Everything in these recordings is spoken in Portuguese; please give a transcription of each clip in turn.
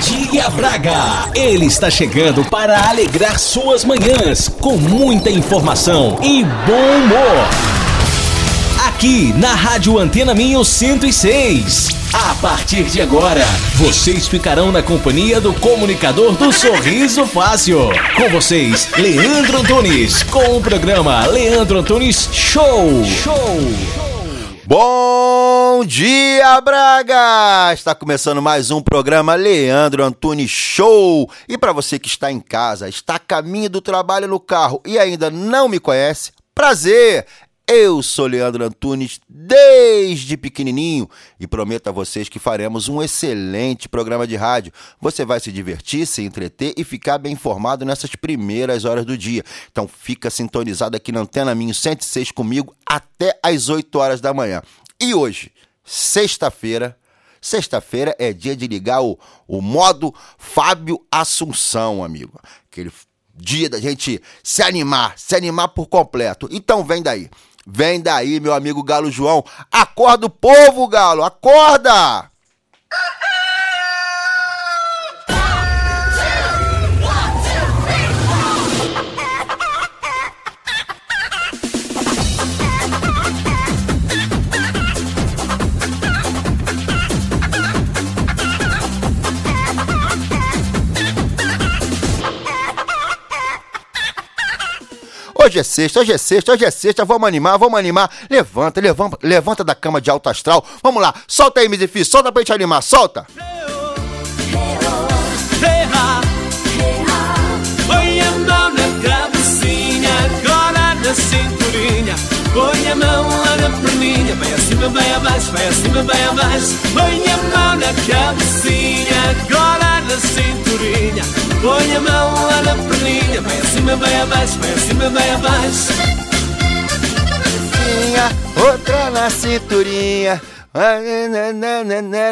Dia Braga. Ele está chegando para alegrar suas manhãs com muita informação e bom humor. Aqui na Rádio Antena Minho 106. A partir de agora, vocês ficarão na companhia do comunicador do Sorriso Fácil. Com vocês, Leandro Antunes, com o programa Leandro Antunes Show. Show. Bom dia, Braga! Está começando mais um programa Leandro Antunes Show. E para você que está em casa, está a caminho do trabalho no carro e ainda não me conhece, prazer! Eu sou Leandro Antunes desde pequenininho e prometo a vocês que faremos um excelente programa de rádio. Você vai se divertir, se entreter e ficar bem informado nessas primeiras horas do dia. Então fica sintonizado aqui na Antena Minho 106 comigo até às 8 horas da manhã. E hoje, sexta-feira, sexta-feira é dia de ligar o, o modo Fábio Assunção, amigo. Aquele dia da gente se animar, se animar por completo. Então vem daí. Vem daí, meu amigo Galo João. Acorda o povo, Galo, acorda! Hoje é sexta, hoje é sexta, hoje é sexta, vamos animar, vamos animar. Levanta, levanta, levanta da cama de alto astral. Vamos lá, solta aí, Mizifis, solta pra gente animar, solta. Cinturinha. Põe a mão lá na perninha, vai acima, vai abaixo, vai acima, vai abaixo. Põe a mão na cabecinha, agora na cinturinha. Põe a mão lá na perninha, vai acima, vai abaixo, vai acima, vai abaixo. Outra na cinturinha.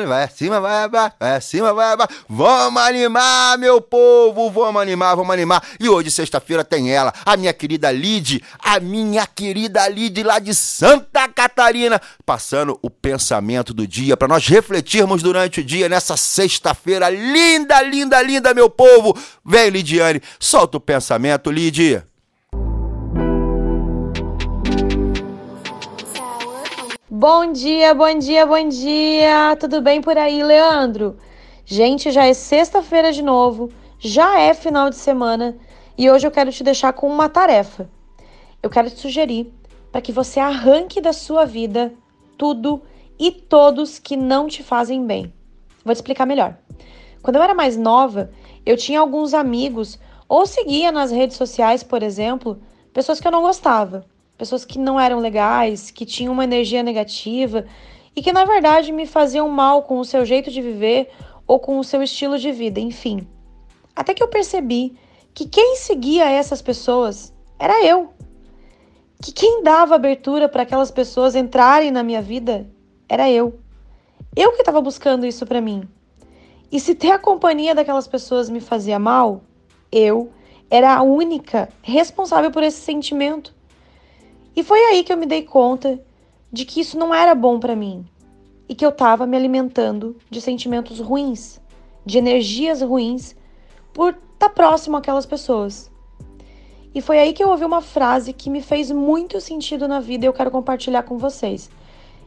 Vai acima, vai abaixo, vai acima, vai abaixo. Vamos animar, meu povo, vamos animar, vamos animar. E hoje, sexta-feira, tem ela, a minha querida Lid, a minha querida Lid lá de Santa Catarina, passando o pensamento do dia para nós refletirmos durante o dia nessa sexta-feira linda, linda, linda, meu povo. Vem, Lidiane, solta o pensamento, Lid. Bom dia, bom dia, bom dia! Tudo bem por aí, Leandro? Gente, já é sexta-feira de novo, já é final de semana e hoje eu quero te deixar com uma tarefa. Eu quero te sugerir para que você arranque da sua vida tudo e todos que não te fazem bem. Vou te explicar melhor. Quando eu era mais nova, eu tinha alguns amigos ou seguia nas redes sociais, por exemplo, pessoas que eu não gostava pessoas que não eram legais, que tinham uma energia negativa e que na verdade me faziam mal com o seu jeito de viver ou com o seu estilo de vida, enfim. Até que eu percebi que quem seguia essas pessoas era eu. Que quem dava abertura para aquelas pessoas entrarem na minha vida era eu. Eu que estava buscando isso para mim. E se ter a companhia daquelas pessoas me fazia mal, eu era a única responsável por esse sentimento. E foi aí que eu me dei conta de que isso não era bom para mim e que eu estava me alimentando de sentimentos ruins, de energias ruins por estar tá próximo àquelas pessoas. E foi aí que eu ouvi uma frase que me fez muito sentido na vida e eu quero compartilhar com vocês.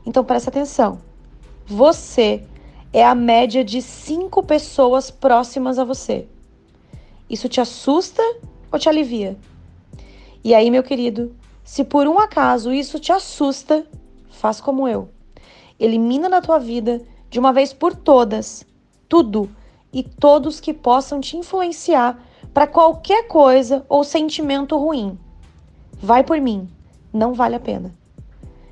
Então presta atenção. Você é a média de cinco pessoas próximas a você. Isso te assusta ou te alivia? E aí, meu querido, se por um acaso isso te assusta, faz como eu. Elimina da tua vida, de uma vez por todas, tudo e todos que possam te influenciar para qualquer coisa ou sentimento ruim. Vai por mim, não vale a pena.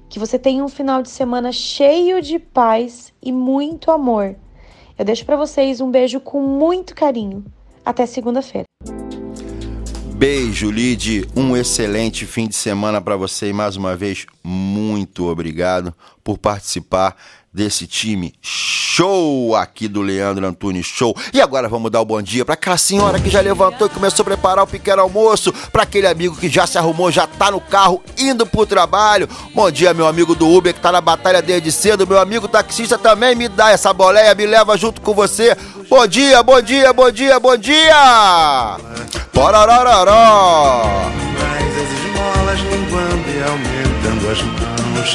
Que você tenha um final de semana cheio de paz e muito amor. Eu deixo para vocês um beijo com muito carinho. Até segunda-feira. Beijo, Lid. Um excelente fim de semana para você e mais uma vez muito obrigado por participar desse time Show aqui do Leandro Antunes Show. E agora vamos dar o bom dia para aquela senhora que já levantou e começou a preparar o pequeno almoço, para aquele amigo que já se arrumou, já tá no carro indo pro trabalho. Bom dia, meu amigo do Uber que tá na batalha desde cedo, meu amigo taxista também me dá essa boleia, me leva junto com você. Bom dia, bom dia, bom dia, bom dia! Pororororó! Mais as esmolas linguando e aumentando as mãos.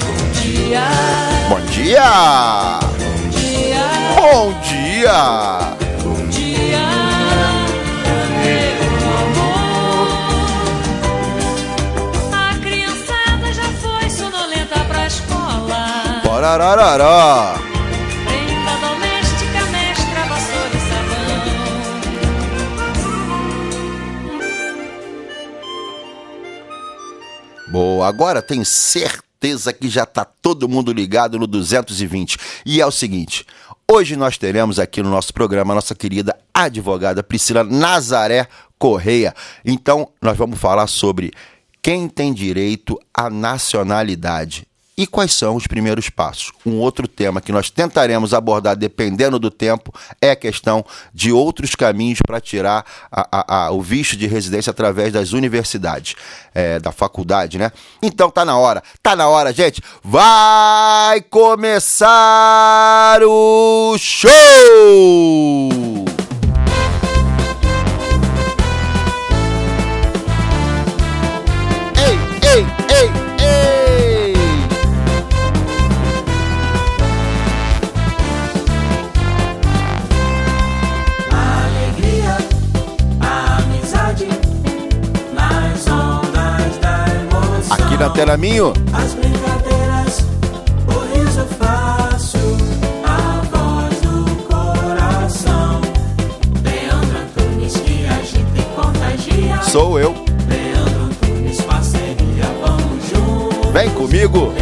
Bom dia! Bom dia! Bom dia! Bom dia, meu amor. A criançada já foi sonolenta pra escola. Pororororó! Boa, agora tenho certeza que já tá todo mundo ligado no 220. E é o seguinte, hoje nós teremos aqui no nosso programa a nossa querida advogada Priscila Nazaré Correia. Então, nós vamos falar sobre quem tem direito à nacionalidade. E quais são os primeiros passos? Um outro tema que nós tentaremos abordar, dependendo do tempo, é a questão de outros caminhos para tirar a- a- a- o visto de residência através das universidades, é, da faculdade, né? Então tá na hora, tá na hora, gente. Vai começar o show! Na Antena Minho, As brincadeiras, o riso fácil, a voz do coração. Leandro Antunes que agita e contagia. sou eu. Leandro Antunes, parceria, vamos juntos. Vem comigo!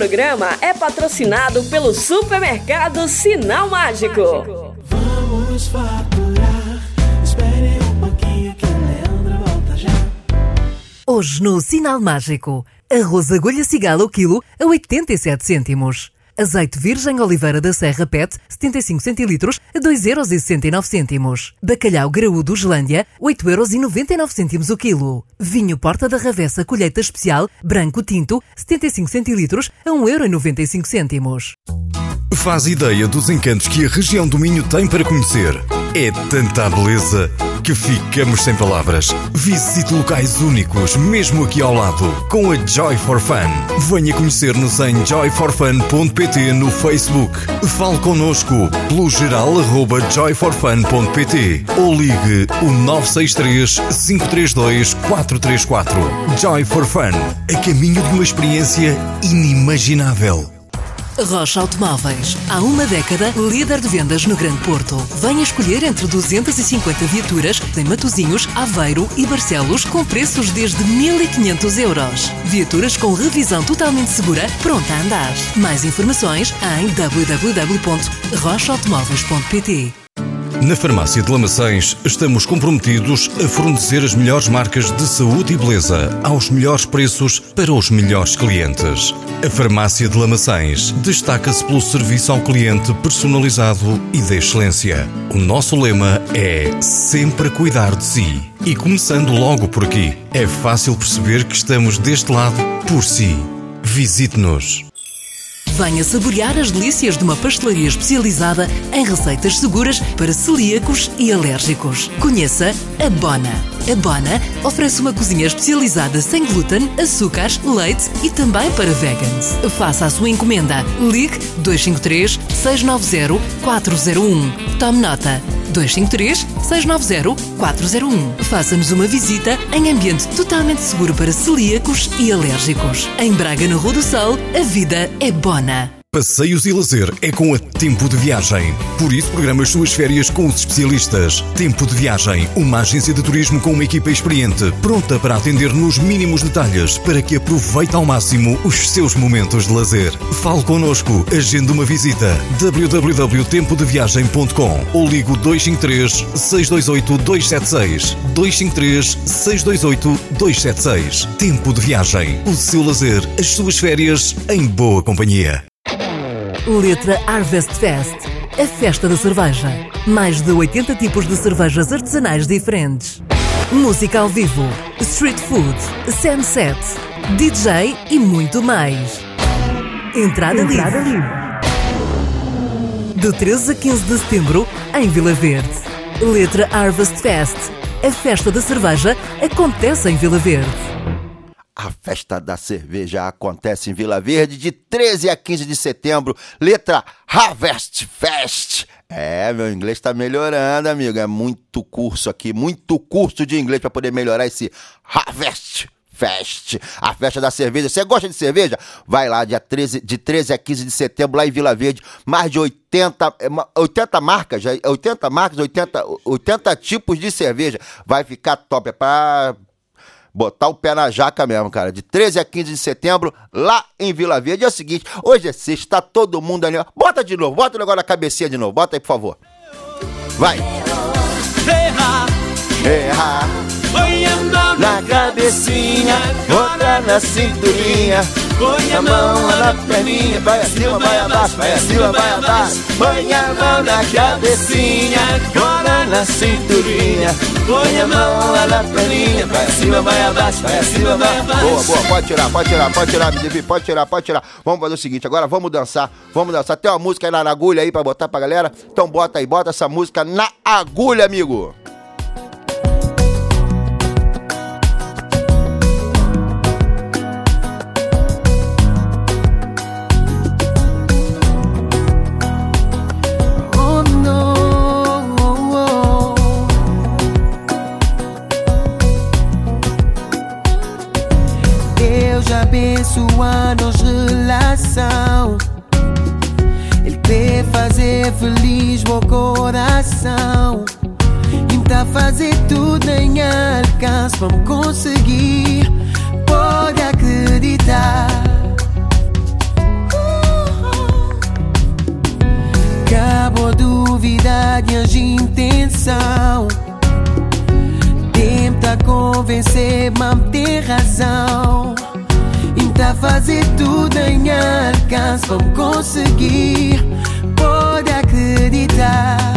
Programa é patrocinado pelo supermercado Sinal Mágico. Vamos faturar. Espere um pouquinho que o Leandro volta já. Hoje no Sinal Mágico, arroz agulha cigala o quilo a 87 cêntimos. Azeite virgem Oliveira da Serra PET, 75 centilitros, a 2,69 euros. Bacalhau graúdo Gelândia, 8,99 euros o quilo. Vinho Porta da Ravessa Colheita Especial, branco tinto, 75 centilitros, a 1,95 euros. Faz ideia dos encantos que a região do Minho tem para conhecer. É tanta a beleza que ficamos sem palavras. Visite locais únicos, mesmo aqui ao lado, com a Joy for Fun. Venha conhecer-nos em joyforfun.pt no Facebook. Fale connosco pelo geral arroba joyforfun.pt ou ligue o 963 532 434. Joy for Fun, a caminho de uma experiência inimaginável. Rocha Automóveis. Há uma década, líder de vendas no Grande Porto. Venha escolher entre 250 viaturas em Matozinhos, Aveiro e Barcelos com preços desde 1.500 euros. Viaturas com revisão totalmente segura, pronta a andar. Mais informações em www.rochaautomóveis.pt Na Farmácia de Lamaçães estamos comprometidos a fornecer as melhores marcas de saúde e beleza aos melhores preços para os melhores clientes. A Farmácia de Lamaçães destaca-se pelo serviço ao cliente personalizado e de excelência. O nosso lema é sempre cuidar de si. E começando logo por aqui, é fácil perceber que estamos deste lado por si. Visite-nos. Venha saborear as delícias de uma pastelaria especializada em receitas seguras para celíacos e alérgicos. Conheça a Bona. A Bona oferece uma cozinha especializada sem glúten, açúcares, leite e também para vegans. Faça a sua encomenda. Ligue 253 690 401. Tome nota. 253 690 401. Faça-nos uma visita em ambiente totalmente seguro para celíacos e alérgicos. Em Braga, na Rua do Sol, a vida é bona. Passeios e lazer é com a Tempo de Viagem. Por isso, programa as suas férias com os especialistas. Tempo de Viagem, uma agência de turismo com uma equipa experiente, pronta para atender nos mínimos detalhes, para que aproveite ao máximo os seus momentos de lazer. Fale connosco, agende uma visita. www.tempodeviagem.com ou ligo 253 628 276 253 628 276. Tempo de Viagem, o seu lazer, as suas férias em boa companhia. Letra Harvest Fest, a festa da cerveja. Mais de 80 tipos de cervejas artesanais diferentes. Música ao vivo, street food, sunset, DJ e muito mais. Entrada, livre. De 13 a 15 de setembro, em Vila Verde. Letra Harvest Fest, a festa da cerveja acontece em Vila Verde. A festa da cerveja acontece em Vila Verde de 13 a 15 de setembro. Letra Harvest Fest. É, meu inglês está melhorando, amigo. É muito curso aqui, muito curso de inglês para poder melhorar esse Harvest Fest. A festa da cerveja. Você gosta de cerveja? Vai lá, dia 13, de 13 a 15 de setembro, lá em Vila Verde. Mais de 80, é, ma- 80 marcas, já- 80 marcas, 80, 80 tipos de cerveja. Vai ficar top. É pra botar o pé na jaca mesmo, cara. De 13 a 15 de setembro, lá em Vila Verde. É o seguinte, hoje é sexta, tá todo mundo ali. Bota de novo, bota o negócio na cabecinha de novo. Bota aí, por favor. Vai. Erra. Põe a mão Na cabecinha, outra na cinturinha. Põe a mão lá na perninha, vai acima, vai abaixo, vai acima, vai abaixo. Põe a mão na cabecinha, outra na cinturinha. Põe a mão lá na perninha, vai acima, vai abaixo, vai acima, vai abaixo. Boa, boa, pode tirar, pode tirar, pode tirar, MDB, pode tirar, pode tirar. Vamos fazer o seguinte, agora vamos dançar, vamos dançar. Tem uma música aí na na agulha aí pra botar pra galera? Então bota aí, bota essa música na agulha, amigo. Penso anos relação. Ele quer fazer feliz meu coração. Então fazer tudo em alcance Vamos conseguir. Pode acreditar. Acabou dúvida de as intenção. Tenta convencer, mas tem razão fazer tudo em Vamos conseguir. Pode acreditar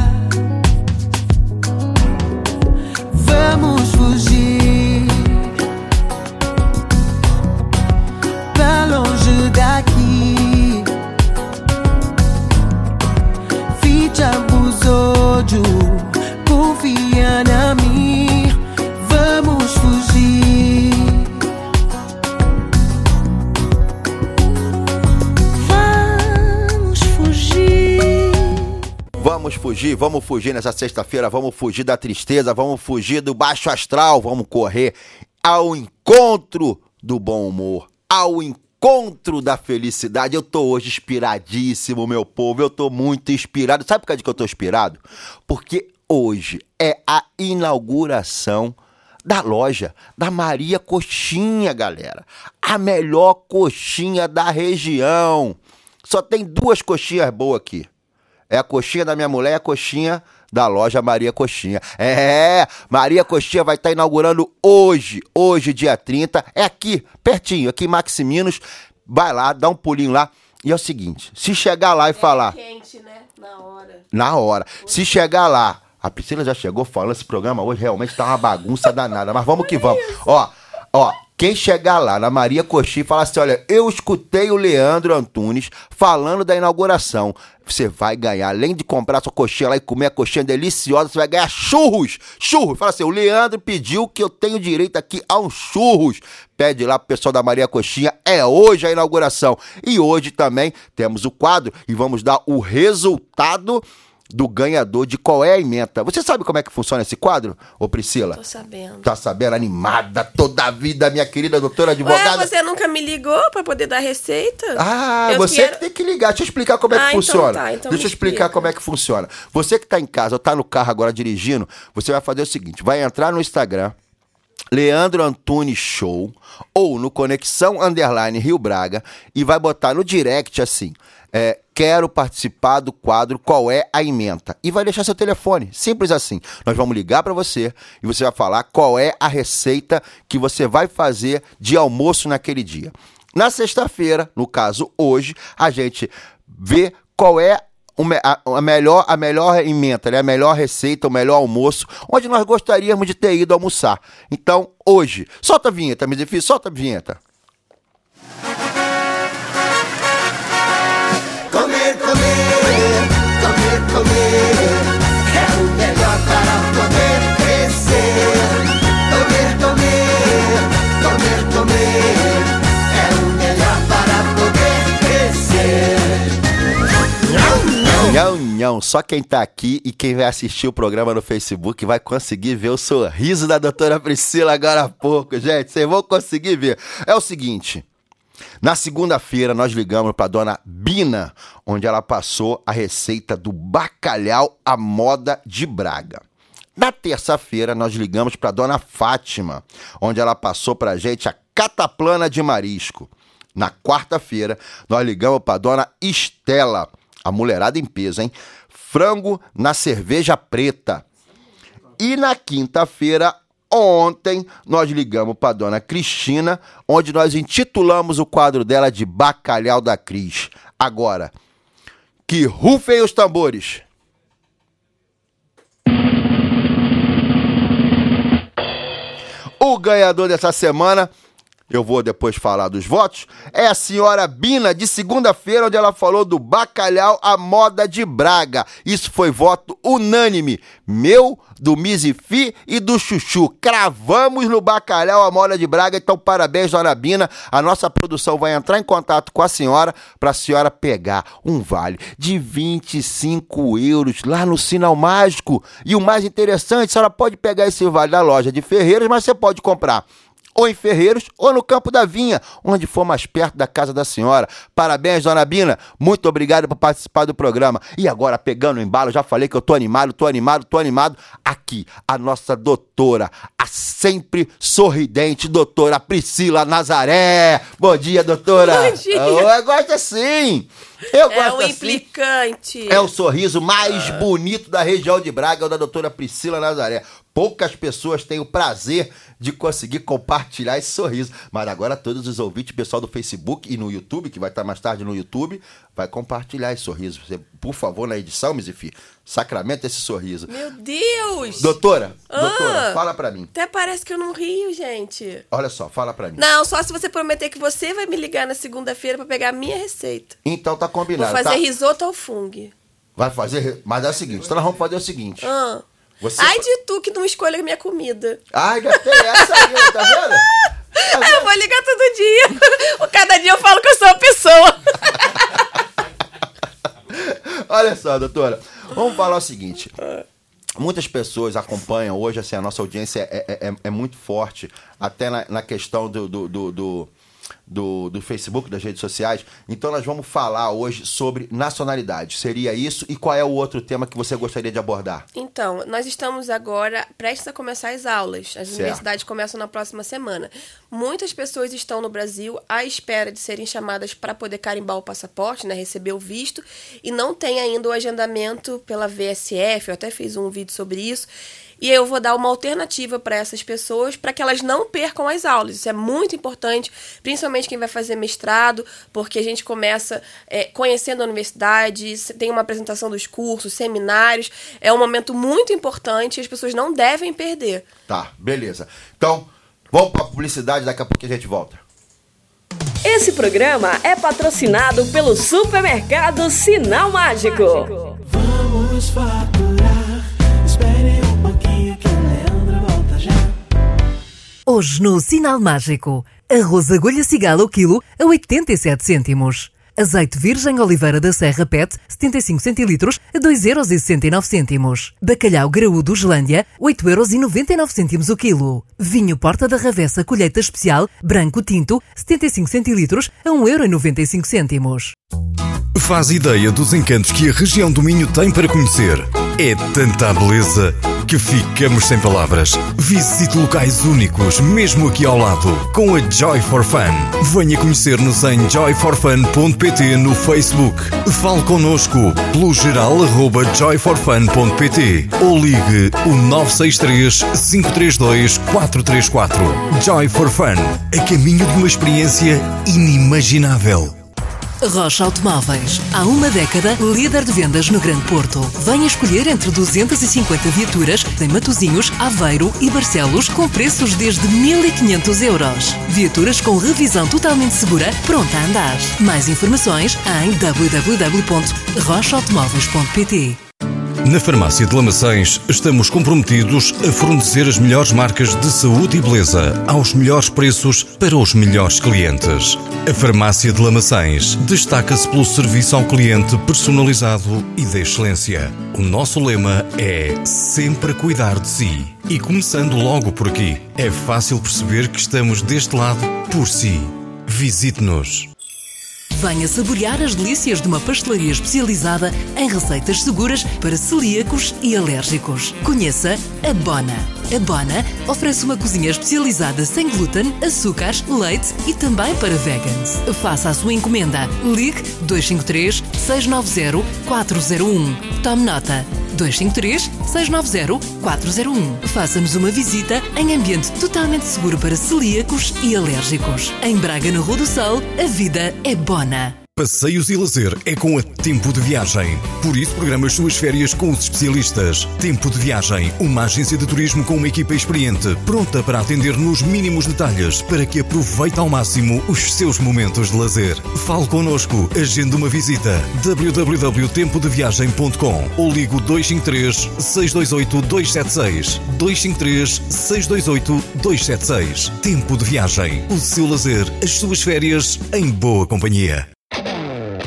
fugir, vamos fugir nessa sexta-feira, vamos fugir da tristeza, vamos fugir do baixo astral, vamos correr ao encontro do bom humor, ao encontro da felicidade. Eu tô hoje inspiradíssimo, meu povo, eu tô muito inspirado. Sabe por causa de que eu tô inspirado? Porque hoje é a inauguração da loja da Maria Coxinha, galera. A melhor coxinha da região. Só tem duas coxinhas boas aqui. É a coxinha da minha mulher e a coxinha da loja Maria Coxinha. É, Maria Coxinha vai estar inaugurando hoje, hoje, dia 30. É aqui, pertinho, aqui em Maximinos. Vai lá, dá um pulinho lá. E é o seguinte, se chegar lá e falar... Quente, né? Na hora. Na hora. Se chegar lá, a Priscila já chegou falando, esse programa hoje realmente tá uma bagunça danada, mas vamos que vamos. Ó, ó, quem chegar lá na Maria Coxinha e falar assim, olha, eu escutei o Leandro Antunes falando da inauguração. Você vai ganhar, além de comprar sua coxinha lá e comer a coxinha deliciosa, você vai ganhar churros, churros. Fala assim, o Leandro pediu que eu tenho direito aqui a um churros. Pede lá pro pessoal da Maria Coxinha, é hoje a inauguração. E hoje também temos o quadro e vamos dar o resultado do ganhador de qual é a emenda. Você sabe como é que funciona esse quadro, ô Priscila? Tô sabendo. Tá sabendo? Animada toda a vida, minha querida doutora Ué, advogada. você nunca me ligou pra poder dar receita? Ah, Eu você quero- que tem que ligar. Deixa eu explicar como é que Ah, então funciona. tá, então Deixa eu explicar explica. como é que funciona. Você que tá em casa ou tá no carro agora dirigindo, você vai fazer o seguinte: vai entrar no Instagram, Leandro Antunes Show, ou no Conexão Underline Rio Braga, e vai botar no direct assim. é, quero participar do quadro Qual é a Emenda? E vai deixar seu telefone. Simples assim. Nós vamos ligar para você e você vai falar qual é a receita que você vai fazer de almoço naquele dia. Na sexta-feira, no caso hoje, a gente vê qual é a, melhor, a melhor emenda, né? a melhor receita, o melhor almoço, onde nós gostaríamos de ter ido almoçar. Então, hoje, solta a vinheta, me difícil, solta a vinheta. Não, só quem tá aqui e quem vai assistir o programa no Facebook vai conseguir ver o sorriso da doutora Priscila agora há pouco, gente. Vocês vão conseguir ver. É o seguinte. Na segunda-feira, nós ligamos para dona Bina, onde ela passou a receita do bacalhau à moda de Braga. Na terça-feira, nós ligamos para dona Fátima, onde ela passou para a gente a cataplana de marisco. Na quarta-feira, nós ligamos para dona Estela, a mulherada em peso, hein? Frango na cerveja preta. E na quinta-feira, ontem, nós ligamos para dona Cristina, onde nós intitulamos o quadro dela de Bacalhau da Cris. Agora, que rufem os tambores. O ganhador dessa semana, eu vou depois falar dos votos, é a senhora Bina, de segunda-feira, onde ela falou do bacalhau à moda de Braga. Isso foi voto unânime. Meu, do Mizifi e do Chuchu. Cravamos no bacalhau à moda de Braga. Então, parabéns, dona Bina. A nossa produção vai entrar em contato com a senhora para a senhora pegar um vale de 25 euros lá no Sinal Mágico. E o mais interessante, a senhora pode pegar esse vale da loja de Ferreiros, mas você pode comprar ou em Ferreiros, ou no Campo da Vinha, onde for mais perto da casa da senhora. Parabéns, dona Bina. Muito obrigado por participar do programa. E agora, pegando o embalo, já falei que eu tô animado, tô animado, tô animado. Aqui, a nossa doutora, a sempre sorridente doutora Priscila Nazaré. Bom dia, doutora. Bom dia. Eu gosto assim. Eu é gosto um assim. implicante. É o sorriso mais bonito da região de Braga, é o da doutora Priscila Nazaré. Poucas pessoas têm o prazer de conseguir compartilhar esse sorriso. Mas agora todos os ouvintes, pessoal do Facebook e no YouTube, que vai estar mais tarde no YouTube, vai compartilhar esse sorriso. Você, por favor, na edição, Mizifi, sacramenta esse sorriso. Meu Deus! Doutora, Ah. doutora, fala pra mim. Até parece que eu não rio, gente. Olha só, fala pra mim. Não, só se você prometer que você vai me ligar na segunda-feira pra pegar a minha receita. Então tá Vou combinado, fazer tá? risoto ao fungo. Vai fazer, mas é o seguinte, então nós vamos fazer o seguinte. Ah. Você... Ai de tu que não escolhe a minha comida. Ai, tem essa aí, tá vendo? Eu vou ligar todo dia. Cada dia eu falo que eu sou uma pessoa. Olha só, doutora. Vamos falar o seguinte. Muitas pessoas acompanham hoje, assim, a nossa audiência é, é, é- é muito forte, até na, na questão do, do, do, do, do- do Facebook, das redes sociais. Então nós vamos falar hoje sobre nacionalidade. Seria isso? E qual é o outro tema que você gostaria de abordar? Então, nós estamos agora prestes a começar as aulas. As Certo. universidades começam na próxima semana. Muitas pessoas estão no Brasil à espera de serem chamadas para poder carimbar o passaporte, né, receber o visto, e não tem ainda o agendamento pela VSF. Eu até fiz um vídeo sobre isso. E eu vou dar uma alternativa para essas pessoas para que elas não percam as aulas. Isso é muito importante, principalmente quem vai fazer mestrado, porque a gente começa é, conhecendo a universidade, tem uma apresentação dos cursos, seminários. É um momento muito importante e as pessoas não devem perder. Tá, beleza. Então, vamos pra publicidade, daqui a pouco a gente volta. Esse programa é patrocinado pelo supermercado Sinal Mágico. Vamos faturar. Espere um pouquinho que o Leandro volta já. Hoje no Sinal Mágico, arroz agulha cigala o quilo a 87 cêntimos. Azeite virgem Oliveira da Serra PET, 75 centilitros, a 2,69€. Bacalhau graúdo Islândia, 8,99€ o quilo. Vinho Porta da Ravessa Colheita Especial, branco tinto, 75 centilitros, a 1,95€. Faz ideia dos encantos que a região do Minho tem para conhecer. É tanta a beleza que ficamos sem palavras. Visite locais únicos, mesmo aqui ao lado, com a Joy for Fun. Venha conhecer-nos em joyforfun.pt no Facebook. Fale connosco pelo geral arroba joyforfun.pt ou ligue o 963 532 434. Joy for Fun, a caminho de uma experiência inimaginável. Rocha Automóveis. Há uma década, líder de vendas no Grande Porto. Venha escolher entre 250 viaturas em Matozinhos, Aveiro e Barcelos com preços desde 1.500 euros. Viaturas com revisão totalmente segura, pronta a andar. Mais informações em www.rochaautomóveis.pt Na Farmácia de Lamaçães estamos comprometidos a fornecer as melhores marcas de saúde e beleza aos melhores preços para os melhores clientes. A Farmácia de Lamaçães destaca-se pelo serviço ao cliente personalizado e de excelência. O nosso lema é sempre cuidar de si. E começando logo por aqui, é fácil perceber que estamos deste lado por si. Visite-nos. Venha saborear as delícias de uma pastelaria especializada em receitas seguras para celíacos e alérgicos. Conheça a Bona. A Bona oferece uma cozinha especializada sem glúten, açúcares, leite e também para vegans. Faça a sua encomenda. Ligue 253 690 401. Tome nota. 253 690 401. Faça-nos uma visita em ambiente totalmente seguro para celíacos e alérgicos. Em Braga, na Rua do Sol, a vida é bona. Passeios e lazer é com a Tempo de Viagem. Por isso, programa as suas férias com os especialistas. Tempo de Viagem, uma agência de turismo com uma equipa experiente, pronta para atender nos mínimos detalhes para que aproveite ao máximo os seus momentos de lazer. Fale connosco, agende uma visita. www.tempodeviagem.com ou ligo 253 628 276 253 628 276. Tempo de Viagem, o seu lazer, as suas férias em boa companhia.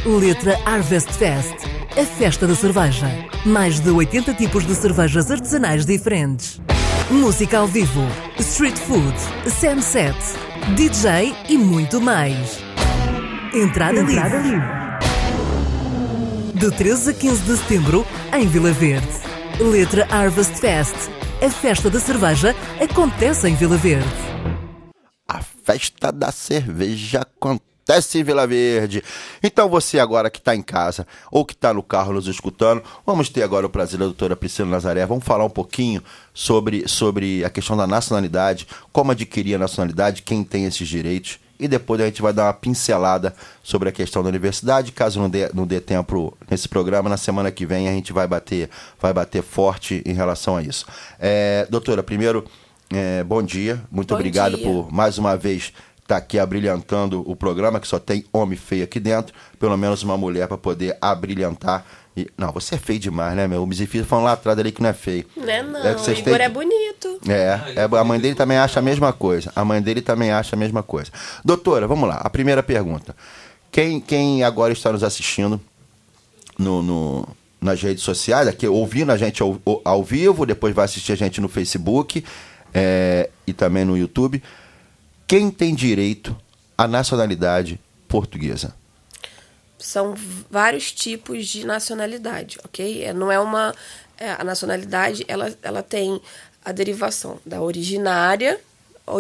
Letra Harvest Fest, a festa da cerveja. Mais de 80 tipos de cervejas artesanais diferentes. Música ao vivo, street food, sunset, DJ e muito mais. Entrada, Entrada livre. De 13 a 15 de setembro, em Vila Verde. Letra Harvest Fest, a festa da cerveja acontece em Vila Verde. A festa da cerveja acontece em Vila Verde. Então você agora que está em casa ou que está no carro nos escutando, vamos ter agora o prazer da doutora Priscila Nazaré. Vamos falar um pouquinho sobre, sobre a questão da nacionalidade, como adquirir a nacionalidade, quem tem esses direitos. E depois a gente vai dar uma pincelada sobre a questão da universidade. Caso não dê, não dê tempo nesse programa, na semana que vem a gente vai bater, vai bater forte em relação a isso. É, doutora, primeiro, é, bom dia. Muito Bom obrigado dia. por mais uma vez estar aqui abrilhantando o programa, que só tem homem feio aqui dentro. Pelo menos uma mulher para poder abrilhantar. E, não, você é feio demais, né, meu? O Mizifio falando lá atrás ali que não é feio. Não. É que vocês Igor têm- é bonito. É, é, a mãe dele também acha a mesma coisa. A mãe dele também acha a mesma coisa. Doutora, vamos lá. A primeira pergunta. Quem, quem agora está nos assistindo no, no- nas redes sociais, aqui ouvindo a gente ao, ao vivo, depois vai assistir a gente no Facebook é, e também no YouTube. Quem tem direito à nacionalidade portuguesa? São vários tipos de nacionalidade, ok? É, Não é uma. é, a nacionalidade ela, ela tem a derivação da originária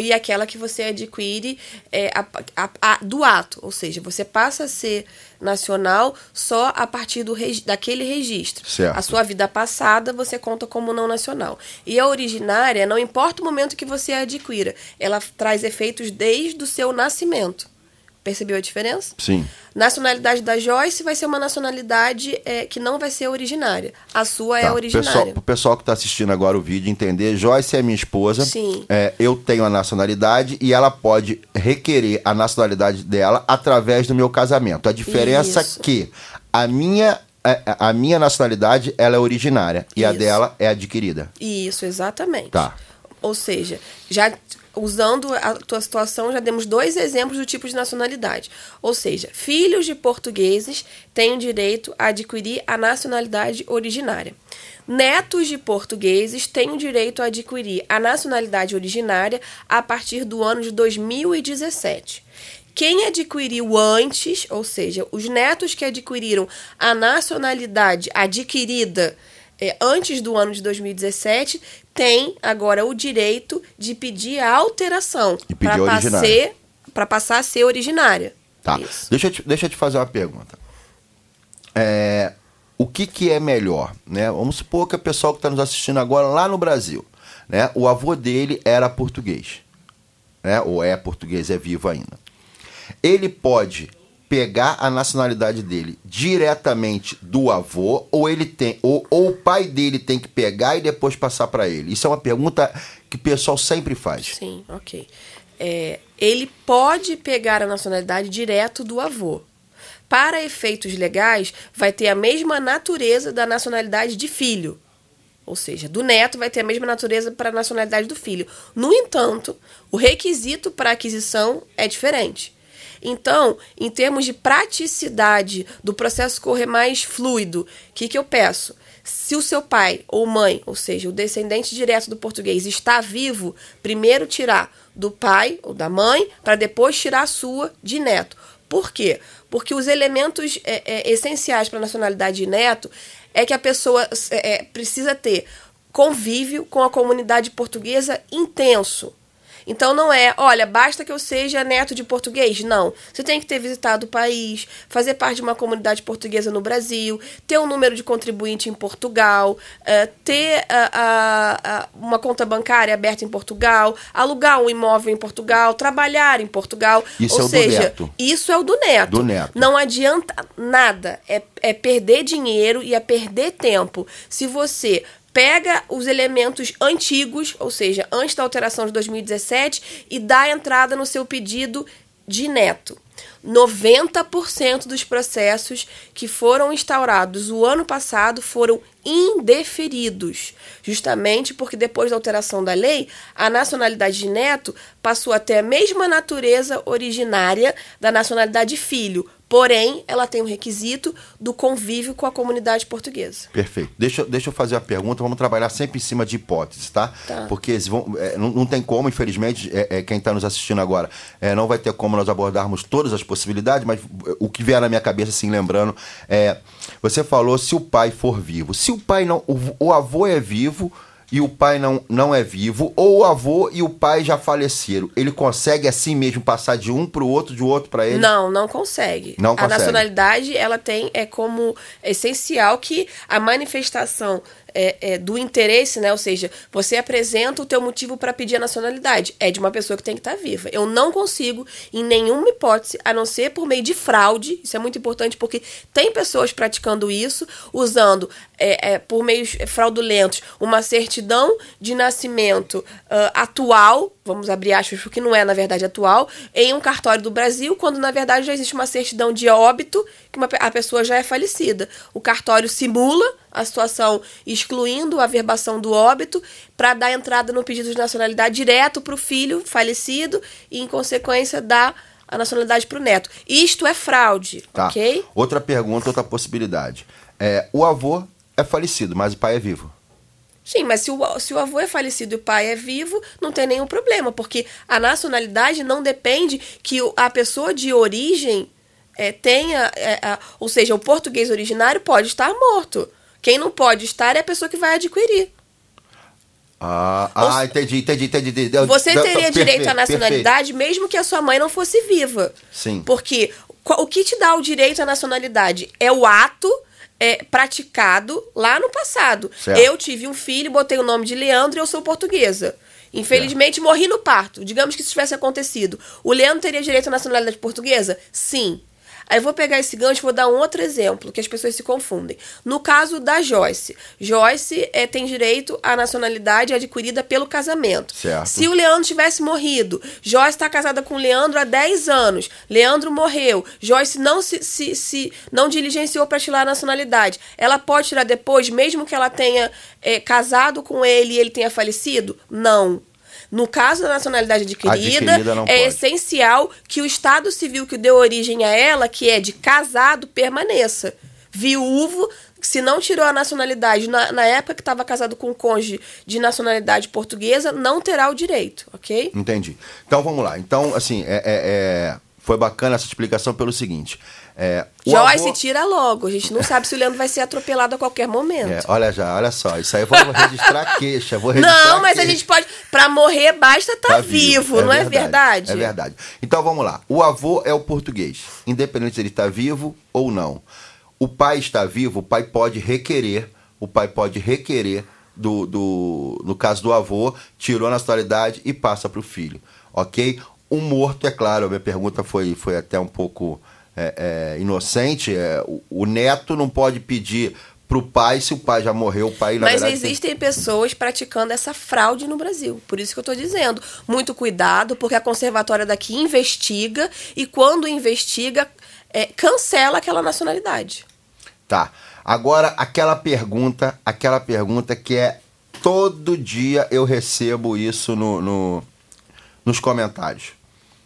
e aquela que você adquire é, a- a- a- do ato, ou seja, você passa a ser nacional só a partir do, regi- daquele registro. Certo. A sua vida passada você conta como não nacional. E a originária, não importa o momento que você a adquira, ela traz efeitos desde o seu nascimento. Percebeu a diferença? Sim. Nacionalidade da Joyce vai ser uma nacionalidade é, que não vai ser originária. A sua é Tá, originária. Pessoal, o pessoal que está assistindo agora o vídeo entender, Joyce é minha esposa. Sim. É, eu tenho a nacionalidade e ela pode requerer a nacionalidade dela através do meu casamento. A diferença Isso. é que a minha, a, a minha nacionalidade ela é originária e a Isso. dela é adquirida. Isso, exatamente. Tá. Ou seja, já usando a tua situação, já demos dois exemplos do tipo de nacionalidade. Ou seja, filhos de portugueses têm o direito a adquirir a nacionalidade originária. Netos de portugueses têm o direito a adquirir a nacionalidade originária a partir do ano de 2017. Quem adquiriu antes, ou seja, os netos que adquiriram a nacionalidade adquirida é, antes do ano de 2017, tem agora o direito de pedir a alteração para pra passar a ser originária. Tá. Deixa eu, te, deixa eu te fazer uma pergunta. É, o que, que é melhor? Né? Vamos supor que o pessoal que está nos assistindo agora lá no Brasil, né? o avô dele era português, né? ou é português, é vivo ainda. Ele pode pegar a nacionalidade dele diretamente do avô, ou ele tem, ou, ou o pai dele tem que pegar e depois passar para ele? Isso é uma pergunta que o pessoal sempre faz. Sim, ok. É, ele pode pegar a nacionalidade direto do avô. Para efeitos legais, vai ter a mesma natureza da nacionalidade de filho. Ou seja, do neto vai ter a mesma natureza para a nacionalidade do filho. No entanto, o requisito para aquisição é diferente. Então, em termos de praticidade do processo correr mais fluido, o que, que eu peço? Se o seu pai ou mãe, ou seja, o descendente direto do português, está vivo, primeiro tirar do pai ou da mãe, para depois tirar a sua de neto. Por quê? Porque os elementos é, é, essenciais para a nacionalidade de neto é que a pessoa é, é, precisa ter convívio com a comunidade portuguesa intenso. Então não é, olha, basta que eu seja neto de português. Não. Você tem que ter visitado o país, fazer parte de uma comunidade portuguesa no Brasil, ter um número de contribuinte em Portugal, eh, ter uma conta bancária aberta em Portugal, alugar um imóvel em Portugal, trabalhar em Portugal. Isso Ou é o do seja, neto. isso é o do neto. Do neto. Não adianta nada. É, é perder dinheiro e é perder tempo. Se você pega os elementos antigos, ou seja, antes da alteração de 2017, e dá entrada no seu pedido de neto. 90% dos processos que foram instaurados o ano passado foram indeferidos, justamente porque depois da alteração da lei, a nacionalidade de neto passou a ter a mesma natureza originária da nacionalidade filho, porém ela tem o requisito do convívio com a comunidade portuguesa. Perfeito. Deixa, eu- deixa eu fazer a pergunta. Vamos trabalhar sempre em cima de hipóteses, tá? Tá. Porque vão- é, não, não tem como, infelizmente, é, é, quem está nos assistindo agora, é, não vai ter como nós abordarmos todas as possibilidades, mas é, o que vier na minha cabeça, assim, lembrando, é. Você falou se o pai for vivo. Se o pai não. O, o avô é vivo. E o pai não, não é vivo, ou o avô e o pai já faleceram. Ele consegue assim mesmo passar de um para o outro, de outro para ele? Não, não consegue. Não a consegue. nacionalidade, ela tem é como essencial que a manifestação é, é, do interesse, né? Ou seja, você apresenta o teu motivo para pedir a nacionalidade. É de uma pessoa que tem que estar viva. Eu não consigo, em nenhuma hipótese, a não ser por meio de fraude. Isso é muito importante porque tem pessoas praticando isso, usando é, é, por meios fraudulentos uma certidão de nascimento ah, atual, vamos abrir aspas, porque não é na verdade atual, em um cartório do Brasil, quando na verdade já existe uma certidão de óbito que uma a pessoa já é falecida. O cartório simula a situação excluindo a verbação do óbito para dar entrada no pedido de nacionalidade direto para o filho falecido e, em consequência, dar a nacionalidade para o neto. Isto é fraude, Tá. ok? Outra pergunta, outra possibilidade. É, o avô é falecido, mas o pai é vivo. Sim, mas se o, se o avô é falecido e o pai é vivo, não tem nenhum problema, porque a nacionalidade não depende que a pessoa de origem eh, tenha. eh, a- ou seja, o português originário pode estar morto. Quem não pode estar é a pessoa que vai adquirir. Ah, ah entendi, entendi, entendi. entendi. Você teria perfeito, direito à nacionalidade mesmo que a sua mãe não fosse viva. Sim. Porque qu- o que te dá o direito à nacionalidade é o ato é, praticado lá no passado. Certo. Eu tive um filho, botei o nome de Leandro e eu sou portuguesa. Infelizmente, morri no parto. Digamos que isso tivesse acontecido. O Leandro teria direito à nacionalidade portuguesa? Sim. Aí eu vou pegar esse gancho e vou dar um outro exemplo, que as pessoas se confundem. No caso da Joyce. Joyce eh, tem direito à nacionalidade adquirida pelo casamento. Certo. Se o Leandro tivesse morrido, Joyce está casada com o Leandro há 10 anos. Leandro morreu. Joyce não se, se, se- não diligenciou para tirar a nacionalidade. Ela pode tirar depois, mesmo que ela tenha eh, casado com ele e ele tenha falecido? Não. No caso da nacionalidade adquirida, Adquirida é pode. essencial que o estado civil que deu origem a ela, que é de casado, permaneça. Viúvo, se não tirou a nacionalidade na, na época que estava casado com um cônjuge de nacionalidade portuguesa, não terá o direito, ok? Entendi. Então vamos lá. Então, assim, é, é- é- foi bacana essa explicação pelo seguinte. É, Joyce, avô- tira logo. A gente não sabe se o Leandro vai ser atropelado a qualquer momento. É, olha já, olha só. Isso aí eu vou registrar queixa. Vou registrar Não, mas a queixa. gente pode. Pra morrer, basta estar Tá vivo, não é verdade? É verdade. Então vamos lá. O avô é o português, independente se ele está vivo ou não. O pai está vivo, o pai pode requerer, o pai pode requerer do, do no caso do avô, tirou a nacionalidade e passa para o filho, ok? O morto, é claro, a minha pergunta foi, foi até um pouco é, é, inocente. é, o, o neto não pode pedir pro pai se o pai já morreu, o pai Mas verdade tem- existem pessoas praticando essa fraude no Brasil. Por isso que eu tô dizendo. Muito cuidado, porque a conservatória daqui investiga e quando investiga, é, cancela aquela nacionalidade. Tá. Agora, aquela pergunta, aquela pergunta que é todo dia eu recebo isso no, no- nos comentários.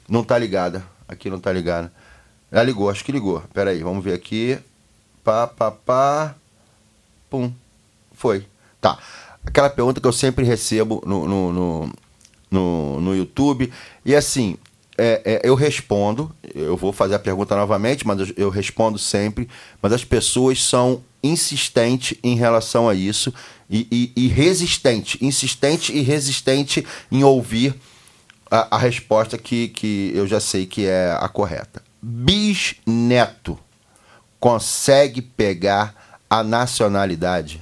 Não tá ligada. Aqui não tá ligada. Já ligou, acho que ligou. Pera aí, vamos ver aqui. Pá, pá, pá. Pum. Foi. Tá. Aquela pergunta que eu sempre recebo no, no, no, no, no YouTube. E assim, é, é, eu respondo, eu vou fazer a pergunta novamente, mas eu, eu respondo sempre. Mas as pessoas são insistentes em relação a isso e, e, e resistente, insistente e resistente em ouvir a, a resposta que, que eu já sei que é a correta. Bisneto consegue pegar a nacionalidade?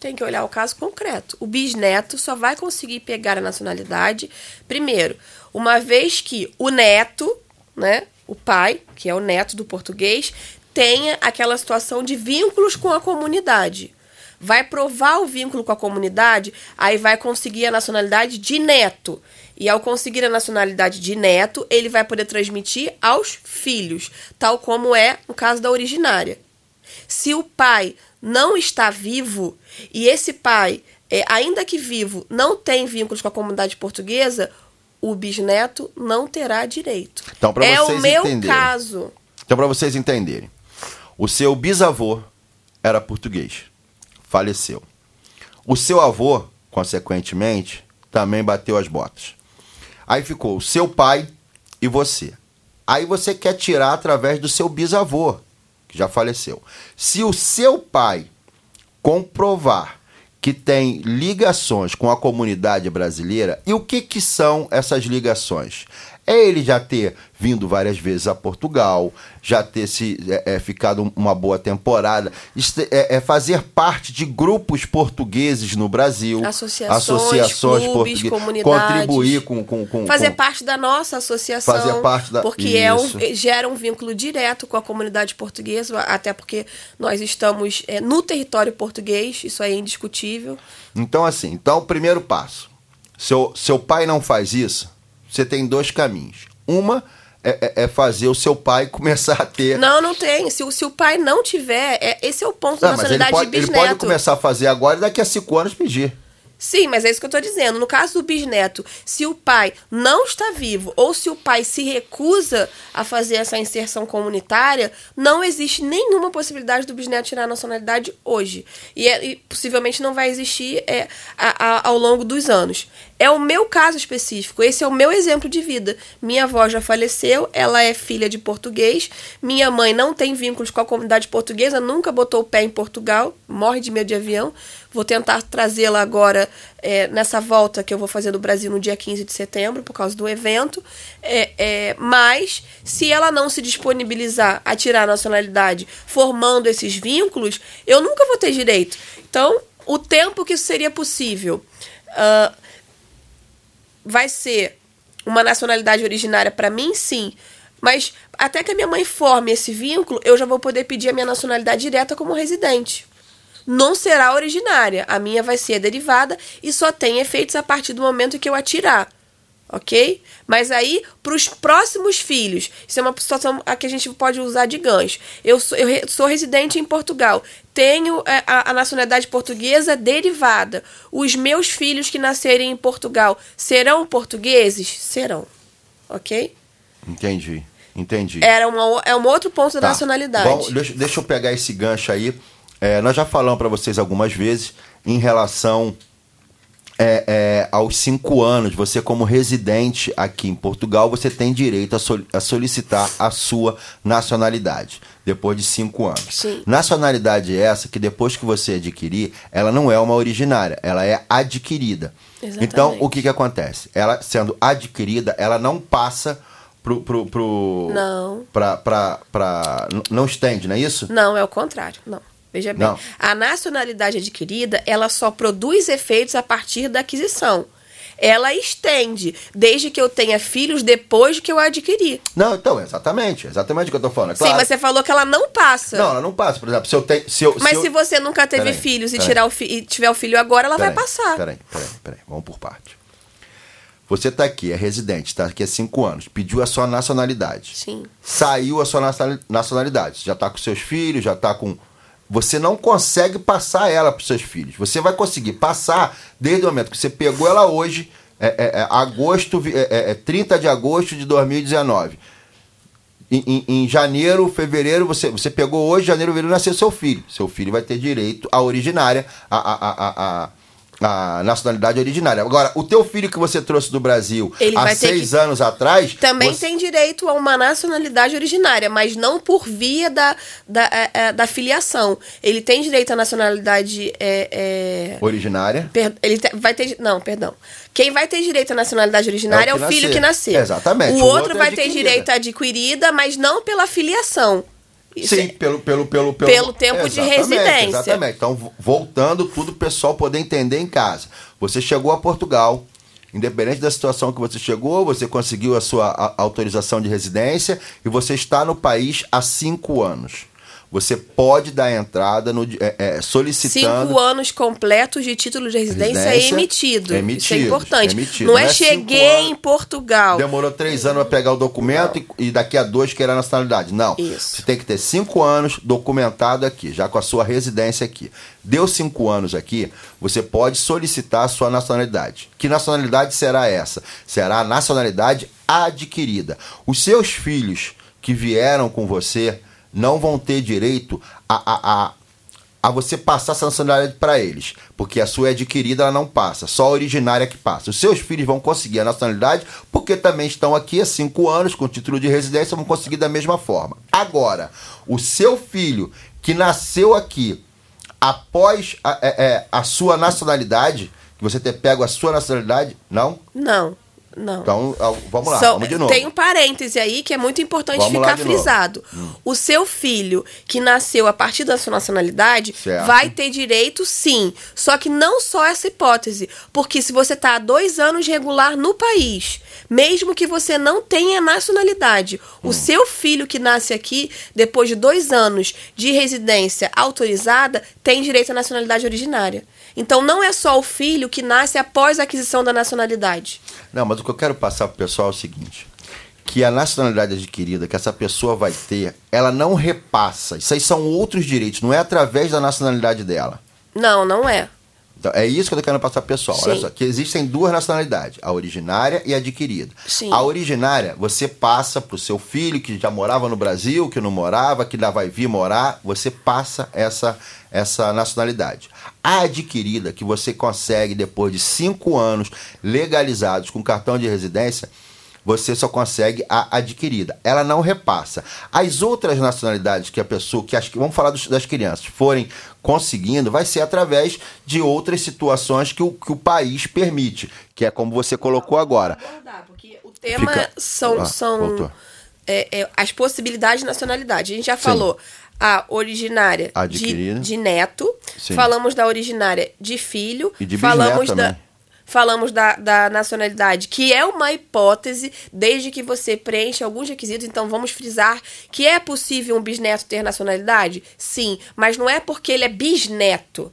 Tem que olhar o caso concreto. O bisneto só vai conseguir pegar a nacionalidade, primeiro, uma vez que o neto, né, o pai, que é o neto do português, tenha aquela situação de vínculos com a comunidade. Vai provar o vínculo com a comunidade, aí vai conseguir a nacionalidade de neto. E ao conseguir a nacionalidade de neto, ele vai poder transmitir aos filhos, tal como é no caso da originária. Se o pai não está vivo e esse pai, é, ainda que vivo, não tem vínculos com a comunidade portuguesa, o bisneto não terá direito. Então, pra é vocês o meu entenderem. caso. Então, para vocês entenderem, o seu bisavô era português, faleceu. O seu avô, consequentemente, também bateu as botas. Aí ficou seu pai e você. Aí você quer tirar através do seu bisavô, que já faleceu. Se o seu pai comprovar que tem ligações com a comunidade brasileira, e o que, que são essas ligações? É ele já ter vindo várias vezes a Portugal, já ter se é, é, ficado uma boa temporada, é, é fazer parte de grupos portugueses no Brasil, Associações, clubes, portuguesas, comunidades. contribuir com, com, com Fazer com- parte da nossa associação. Fazer parte da- Porque é um, Isso. gera um vínculo direto com a comunidade portuguesa, até porque nós estamos é, no território português, isso aí é indiscutível. Então, assim, então o primeiro passo. Seu, seu pai não faz isso, você tem dois caminhos. Uma é, é- é fazer o seu pai começar a ter. Não, não tem. Se, o- se o pai não tiver, é, esse é o ponto da Não, mas ele nacionalidade pode, de ele bisneto. pode começar a fazer agora e daqui a cinco anos pedir. Sim, mas é isso que eu tô dizendo. No caso do bisneto, se o pai não está vivo ou se o pai se recusa a fazer essa inserção comunitária, não existe nenhuma possibilidade do bisneto tirar a nacionalidade hoje. E, é- e possivelmente não vai existir é, a- a- ao longo dos anos. É o meu caso específico, esse é o meu exemplo de vida. Minha avó já faleceu, ela é filha de português, minha mãe não tem vínculos com a comunidade portuguesa, nunca botou o pé em Portugal, morre de medo de avião. Vou tentar trazê-la agora é, nessa volta que eu vou fazer do Brasil no dia 15 de setembro, por causa do evento. É, é, mas, se ela não se disponibilizar a tirar a nacionalidade formando esses vínculos, eu nunca vou ter direito. Então, o tempo que isso seria possível ah, vai ser uma nacionalidade originária para mim, sim. Mas até que a minha mãe forme esse vínculo, eu já vou poder pedir a minha nacionalidade direta como residente. Não será originária. A minha vai ser derivada e só tem efeitos a partir do momento que eu a tirar. Ok? Mas aí, para os próximos filhos, isso é uma situação a que a gente pode usar de gancho. Eu sou, eu sou residente em Portugal, tenho é, a, a nacionalidade portuguesa derivada. Os meus filhos que nascerem em Portugal serão portugueses? Serão, ok? Entendi, entendi. Era uma, é um outro ponto da Tá. nacionalidade. Vamos- deixa, deixa eu pegar esse gancho aí. É, nós já falamos para vocês algumas vezes em relação é, é, aos cinco anos. Você, como residente aqui em Portugal, você tem direito a, a solicitar a sua nacionalidade depois de cinco anos. Sim. Nacionalidade essa que depois que você adquirir, ela não é uma originária, ela é adquirida. Exatamente. Então, o que, que acontece? Ela sendo adquirida, ela não passa pro. pro, pro Não. Pra, pra, pra, não estende, não é isso? Não, é o contrário. Não. Veja bem. Não. A nacionalidade adquirida, ela só produz efeitos a partir da aquisição. Ela estende, desde que eu tenha filhos depois que eu adquiri. Não, então, exatamente. Exatamente o que eu tô falando. É Sim, claro. mas você falou que ela não passa. Não, ela não passa. Por exemplo, se eu tenho. Se eu, mas se, se eu... você nunca teve Peraí, filhos e, peraí. tirar o fi- e tiver o filho agora, ela vai Peraí, passar. Peraí, peraí, peraí. Vamos por parte. Você tá aqui, é residente, tá aqui há cinco anos, pediu a sua nacionalidade. Sim. Saiu a sua nacional- nacionalidade. Já tá com seus filhos, já tá com. Você não consegue passar ela para seus filhos. Você vai conseguir passar desde o momento que você pegou ela hoje, é, é, é, agosto, é, é, é 30 de agosto de 2019. Em, em- em janeiro, fevereiro, você, você pegou hoje, janeiro, fevereiro, nasceu seu filho. Seu filho vai ter direito à originária, à, à, à, à nacionalidade originária. Agora, o teu filho que você trouxe do Brasil Ele há seis que- anos atrás. Também você- tem direito a uma nacionalidade originária, mas não por via da, da, é, é, da filiação. Ele tem direito à nacionalidade. é, é, Originária. Per- Ele te- vai ter. Não, perdão. Quem vai ter direito à nacionalidade originária é É o, o que filho nascer. que nasceu. Exatamente. O, O outro, outro é vai ter direito à adquirida, mas não pela filiação. Isso Sim, é- pelo, pelo, pelo, Pelo tempo de residência. Exatamente. Então, vo- voltando tudo, o pessoal poder entender em casa. Você chegou a Portugal, independente da situação que você chegou, você conseguiu a sua autorização de residência e você está no país há cinco anos. Você pode dar entrada no, é, é, solicitando. Cinco anos completos de título de residência, Residência emitido. Isso é emitidos, importante. emitidos. Não Não é, é cheguei anos. em Portugal. Demorou três anos para pegar o documento e, e daqui a dois querer a nacionalidade. Não. Isso. Você tem que ter cinco anos documentado aqui, já com a sua residência aqui. Deu cinco anos aqui, você pode solicitar a sua nacionalidade. Que nacionalidade será essa? Será a nacionalidade adquirida. Os seus filhos que vieram com você não vão ter direito a, a, a a você passar essa nacionalidade para eles, porque a sua é adquirida, ela não passa, só a originária que passa. Os seus filhos vão conseguir a nacionalidade porque também estão aqui há cinco anos com título de residência, vão conseguir da mesma forma. Agora, o seu filho que nasceu aqui após a, é, é, a sua nacionalidade, que você ter pego a sua nacionalidade, não? Não, não. Então, ah, vamos lá, vamos de novo. Tem um parêntese aí que é muito importante Vamos ficar novo. frisado. O seu filho que nasceu a partir da sua nacionalidade Certo. vai ter direito, sim. Só que não só essa hipótese. Porque se você está há dois anos regular no país, mesmo que você não tenha nacionalidade, Hum. o seu filho que nasce aqui, depois de dois anos de residência autorizada, tem direito à nacionalidade originária. Então não é só o filho que nasce após a aquisição da nacionalidade. Não, mas o que eu quero passar pro pessoal é o seguinte: que a nacionalidade adquirida que essa pessoa vai ter, ela não repassa. Isso aí são outros direitos, não é através da nacionalidade dela. Não, não é. Então, é isso que eu tô querendo passar pro pessoal. Olha só, que existem duas nacionalidades, a originária e a adquirida. Sim. A originária, você passa pro seu filho que já morava no Brasil, que não morava, que ainda vai vir morar, você passa essa, essa nacionalidade. A adquirida, que você consegue depois de cinco anos legalizados com cartão de residência, você só consegue a adquirida. Ela não repassa. As outras nacionalidades que a pessoa, que as, vamos falar dos- das crianças, forem conseguindo, vai ser através de outras situações que o, que o país permite, que é como você colocou agora. porque o tema Fica- são, Ah, são é, é, as possibilidades de nacionalidade. A gente já falou a originária de, de neto, Sim. falamos da originária de filho, E de falamos da. também. Falamos da, da nacionalidade, que é uma hipótese, desde que você preencha alguns requisitos. Então, vamos frisar que é possível um bisneto ter nacionalidade? Sim, mas não é porque ele é bisneto.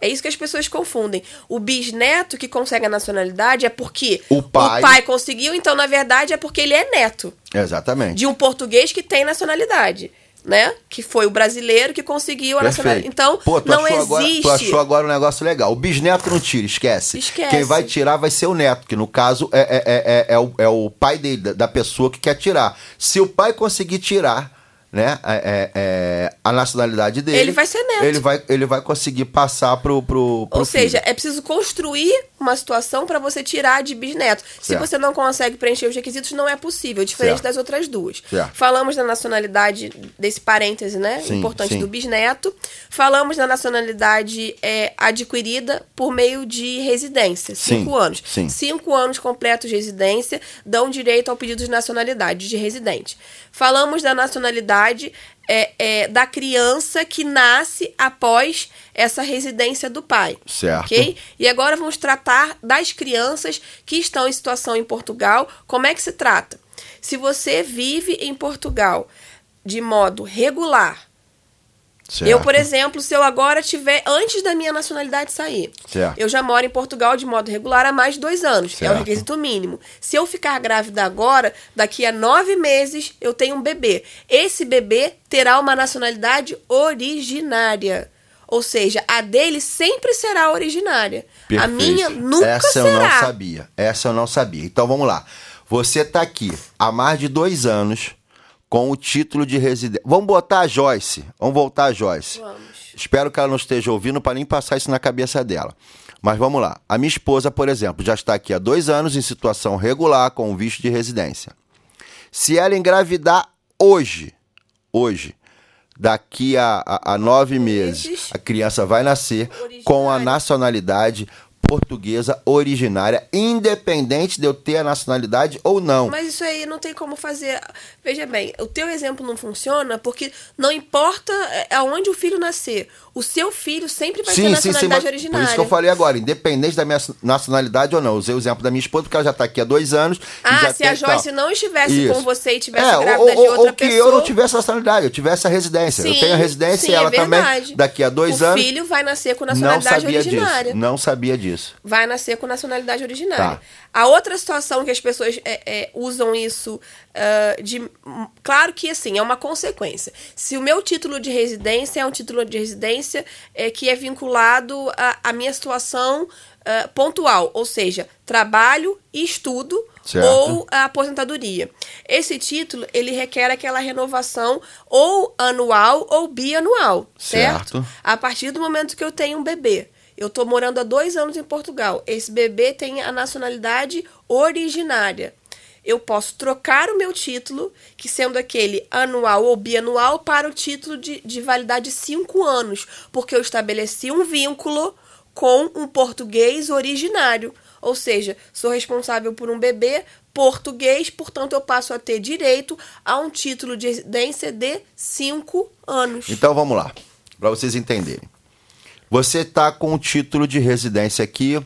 É isso que as pessoas confundem. O bisneto que consegue a nacionalidade é porque O pai- conseguiu, então na verdade é porque ele é neto Exatamente. de um português que tem nacionalidade, né? Que foi o brasileiro que conseguiu a nacionalidade. Então Pô, não achou Agora, existe. tu achou agora um negócio legal. O bisneto não tira, esquece. Esquece. Quem vai tirar vai ser o neto, que no caso é, é, é, é, é o, é o pai dele, da, pessoa que quer tirar. Se o pai conseguir tirar né, é, é, é, a nacionalidade dele. Ele vai ser neto. Ele vai, ele vai conseguir passar pro. pro, pro Ou seja, filho. é preciso construir uma situação para você tirar de bisneto. Se Certo. você não consegue preencher os requisitos, não é possível, diferente Certo. das outras duas. Certo. Falamos da nacionalidade desse parêntese, né? Sim, Importante sim. do bisneto. Falamos da nacionalidade é, adquirida por meio de residência, Sim, cinco anos. sim. Cinco anos completos de residência dão direito ao pedido de nacionalidade de residente. Falamos da nacionalidade é, é, da criança que nasce após essa residência do pai. Certo. Ok? E agora vamos tratar das crianças que estão em situação em Portugal. Como é que se trata? Se você vive em Portugal de modo regular, Certo. eu, por exemplo, se eu agora tiver, antes da minha nacionalidade sair, Certo. eu já moro em Portugal de modo regular há mais de dois anos. É Certo. o requisito mínimo. Se eu ficar grávida agora, daqui a nove meses eu tenho um bebê. Esse bebê terá uma nacionalidade originária. Ou seja, a dele sempre será originária. A Perfeito. minha nunca Essa será. eu não sabia. Essa eu não sabia. Então vamos lá. Você tá aqui há mais de dois anos com o título de residente. Vamos botar a Joyce. Vamos voltar a Joyce. Vamos. Espero que ela não esteja ouvindo para nem passar isso na cabeça dela. Mas vamos lá. A minha esposa, por exemplo, já está aqui há dois anos em situação regular com visto de residência. Se ela engravidar hoje, hoje, daqui a, a- a nove meses, a criança vai nascer com a nacionalidade portuguesa originária, independente de eu ter a nacionalidade ou não. Mas isso aí não tem como fazer. Veja bem, o teu exemplo não funciona porque não importa é, aonde o filho nascer. O seu filho sempre vai ter nacionalidade mas originária. Por isso que eu falei agora, independente da minha nacionalidade ou não. Usei o exemplo da minha esposa, porque ela já está aqui há dois anos. Ah, se a Joyce tal. não estivesse Isso. com você e tivesse É, grávida ou, de ou- outra ou que pessoa. eu não tivesse nacionalidade, eu tivesse a residência. eu Sim, tenho a residência sim, e ela é também, daqui a dois o anos. filho vai nascer com não nacionalidade sabia originária. disso. Não sabia disso. Vai nascer com nacionalidade originária. Tá. A outra situação que as pessoas é, é, usam isso ah, de. Claro que assim, é uma consequência. Se o meu título de residência é um título de residência é, que é vinculado à, minha situação ah, pontual, ou seja, trabalho e estudo Certo. ou a aposentadoria. Esse título, ele requer aquela renovação ou anual ou bianual, certo? Certo. A partir do momento que eu tenho um bebê. Eu tô morando há dois anos em Portugal. Esse bebê tem a nacionalidade originária. Eu posso trocar o meu título, que sendo aquele anual ou bianual, para o título de, de validade de cinco anos, porque eu estabeleci um vínculo com um português originário. Ou seja, sou responsável por um bebê português, portanto, eu passo a ter direito a um título de residência de cinco anos. Então vamos lá, para vocês entenderem. Você está com o título de residência aqui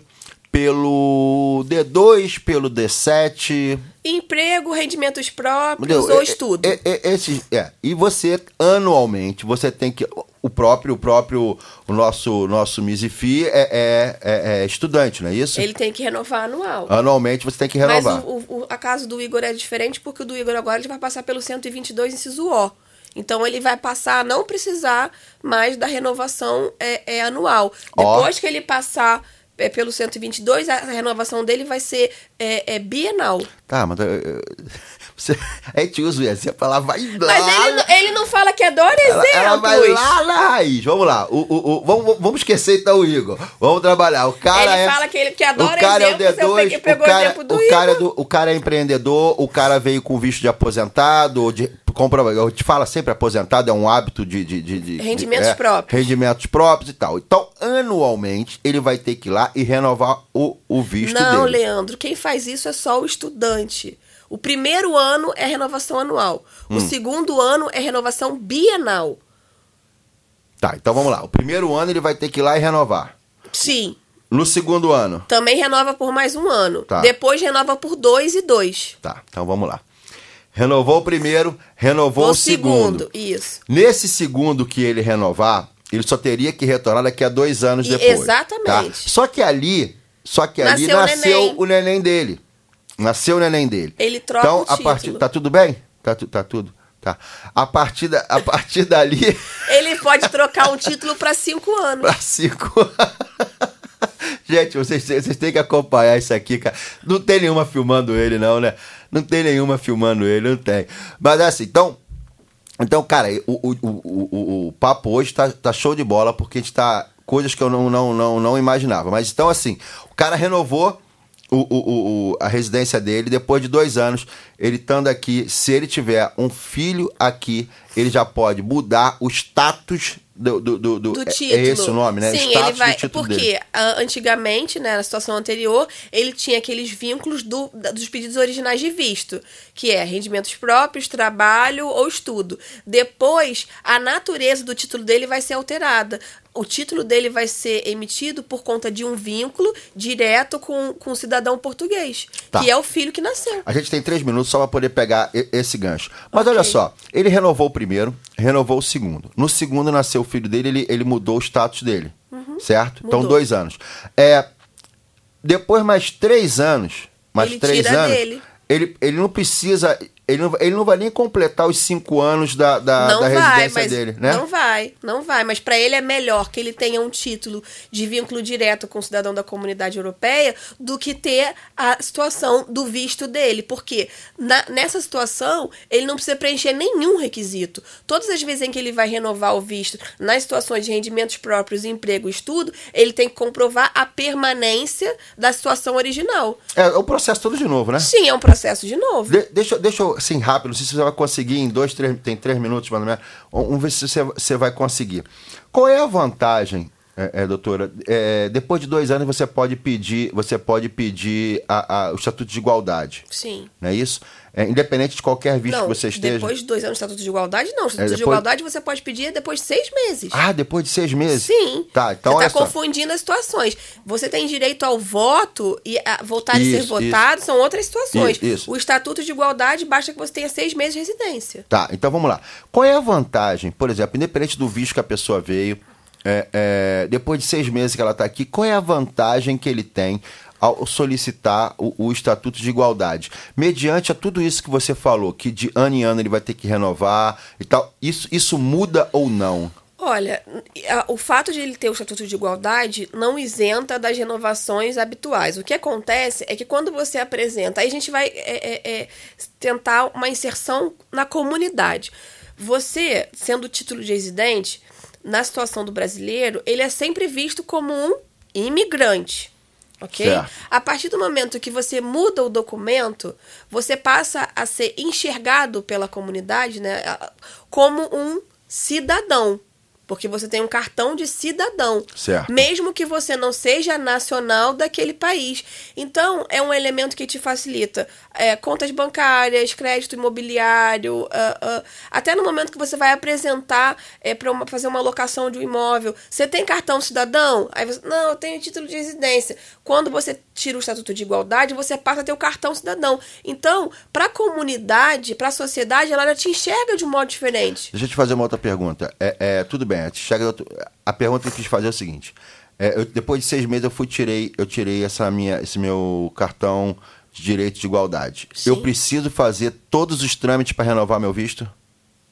pelo D2, pelo D7. Emprego, rendimentos próprios entendeu? ou É- estudo. é- é- esse- é. E você, anualmente, você tem que. O próprio, o próprio, o nosso, nosso MISIFI é, é, é- é estudante, não é isso? Ele tem que renovar anual. Anualmente você tem que Mas renovar. o, o, o- a caso do Igor é diferente, porque o do Igor agora ele vai passar pelo 122 inciso O. Então ele vai passar a não precisar mais da renovação é, é, anual. Ó. Depois que ele passar é, pelo 122, a, renovação dele vai ser é, é, bienal. Tá, mas. eh, Você, a gente usa exemplo, ela vai lá. Mas ele, não- ele não fala que adora Ela, exemplos. ela vai lá na raiz. Vamos lá. O, o, o- vamos, vamos esquecer então o Igor. Vamos trabalhar. O cara Ele é. fala que ele- que adora o cara exemplos, é o eu D2, peguei- o cara, exemplo do o cara, é do, o cara é empreendedor, o cara veio com visto de aposentado, ou de, compra, eu te falo sempre, aposentado é um hábito de... de, de- de- Rendimentos é, próprios. Rendimentos próprios e tal. Então, anualmente, ele vai ter que ir lá e renovar o, o visto Não, dele. Leandro, quem faz isso é só o estudante. O primeiro ano é renovação anual. Hum. O segundo ano é renovação bienal. Tá, então vamos lá. O primeiro ano ele vai ter que ir lá e renovar. Sim. No segundo ano, Também renova por mais um ano. Tá. Depois renova por dois e dois. Tá, então vamos lá. Renovou o primeiro, renovou o, segundo. Isso. Nesse segundo que ele renovar, Ele só teria que retornar daqui a dois anos E- depois. exatamente. tá? Só que ali, só que ali Nasceu o neném. o neném dele. Nasceu o neném dele. Ele troca então, o a título. partir, tá tudo bem? Tá, tá tudo? Tá. A partir, da, a partir dali, Ele pode trocar um título para cinco anos. pra cinco. Gente, vocês, vocês têm que acompanhar isso aqui, cara. Não tem nenhuma filmando ele, não, né? Não tem nenhuma filmando ele, não tem. Mas assim, então. Então, cara, o, o, o, o, o papo hoje tá, tá show de bola, porque a gente tá. Coisas que eu não, não, não, não imaginava. Mas então, assim, o cara renovou o, o, o, a residência dele depois de dois anos. Ele estando aqui, se ele tiver um filho aqui, ele já pode mudar o status do. do, do, do- do é- título. É esse o nome, né? Sim, status ele vai. do título porque dele. ah, antigamente, né, na situação anterior, ele tinha aqueles vínculos do, dos pedidos originais de visto, que é rendimentos próprios, trabalho ou estudo. Depois, a natureza do título dele vai ser alterada. O título dele vai ser emitido por conta de um vínculo direto com, com o cidadão português, Tá. que é o filho que nasceu. A gente tem três minutos só para poder pegar esse gancho. Mas olha só, ele renovou o primeiro, renovou o segundo. No segundo nasceu o filho dele, ele, ele mudou o status dele. Certo? Então, Uhum. Mudou. dois anos. É, depois, mais três anos. Mais Ele três tira anos. dele. Ele, ele não precisa. Ele não, ele não vai nem completar os cinco anos da, da, não da vai, residência mas dele, né? não vai, não vai. Mas para ele é melhor que ele tenha um título de vínculo direto com o cidadão da comunidade europeia do que ter a situação do visto dele, porque na- nessa situação ele não precisa preencher nenhum requisito. Todas as vezes em que ele vai renovar o visto, nas situações de rendimentos próprios, emprego, e estudo, ele tem que comprovar a permanência da situação original. É, o processo todo de novo, né? Sim, é um processo de novo. De- deixa, deixa eu, assim, rápido, não sei se você vai conseguir em dois, três, tem três minutos, mais ou menos. Vamos ver se você, você vai conseguir. Qual é a vantagem, é, é, doutora? É, depois de dois anos você pode pedir, você pode pedir a- a- o estatuto de igualdade. Sim. Não é isso? É, independente de qualquer visto Não, que você esteja. depois de dois anos de Estatuto de Igualdade, não. O Estatuto É, de depois- Igualdade você pode pedir depois de seis meses. Ah, depois de seis meses? Sim. Tá, então você está confundindo as situações. Você tem direito ao voto e a votar e ser Isso, votado são outras situações. Isso, isso. O Estatuto de Igualdade basta que você tenha seis meses de residência. Tá, então vamos lá. Qual é a vantagem, por exemplo, independente do visto que a pessoa veio, é, é, depois de seis meses que ela está aqui, qual é a vantagem que ele tem ao solicitar o, o Estatuto de Igualdade? Mediante a tudo isso que você falou, que de ano em ano ele vai ter que renovar e tal, isso, isso muda ou não? Olha, o fato de ele ter o Estatuto de Igualdade não isenta das renovações habituais. O que acontece é que quando você apresenta, aí a gente vai é, é, é, tentar uma inserção na comunidade. Você, sendo título de residente, na situação do brasileiro, ele é sempre visto como um imigrante. Ok? Certo. A partir do momento que você muda o documento, você passa a ser enxergado pela comunidade né, como um cidadão. Porque você tem um cartão de cidadão. Certo. Mesmo que você não seja nacional daquele país. Então, é um elemento que te facilita é, contas bancárias, crédito imobiliário, ah, ah, até no momento que você vai apresentar é, para fazer uma locação de um imóvel. Você tem cartão cidadão? Aí você, não, eu tenho título de residência. Quando você tira o Estatuto de Igualdade, você passa a ter o cartão cidadão. Então, para a comunidade, para a sociedade, ela já te enxerga de um modo diferente. Deixa eu te fazer uma outra pergunta. É, é, tudo bem, a, a pergunta que eu quis fazer é o seguinte. É, eu- depois de seis meses eu fui tirei eu tirei essa minha esse meu cartão de direito de igualdade. Eu preciso fazer todos os trâmites para renovar meu visto?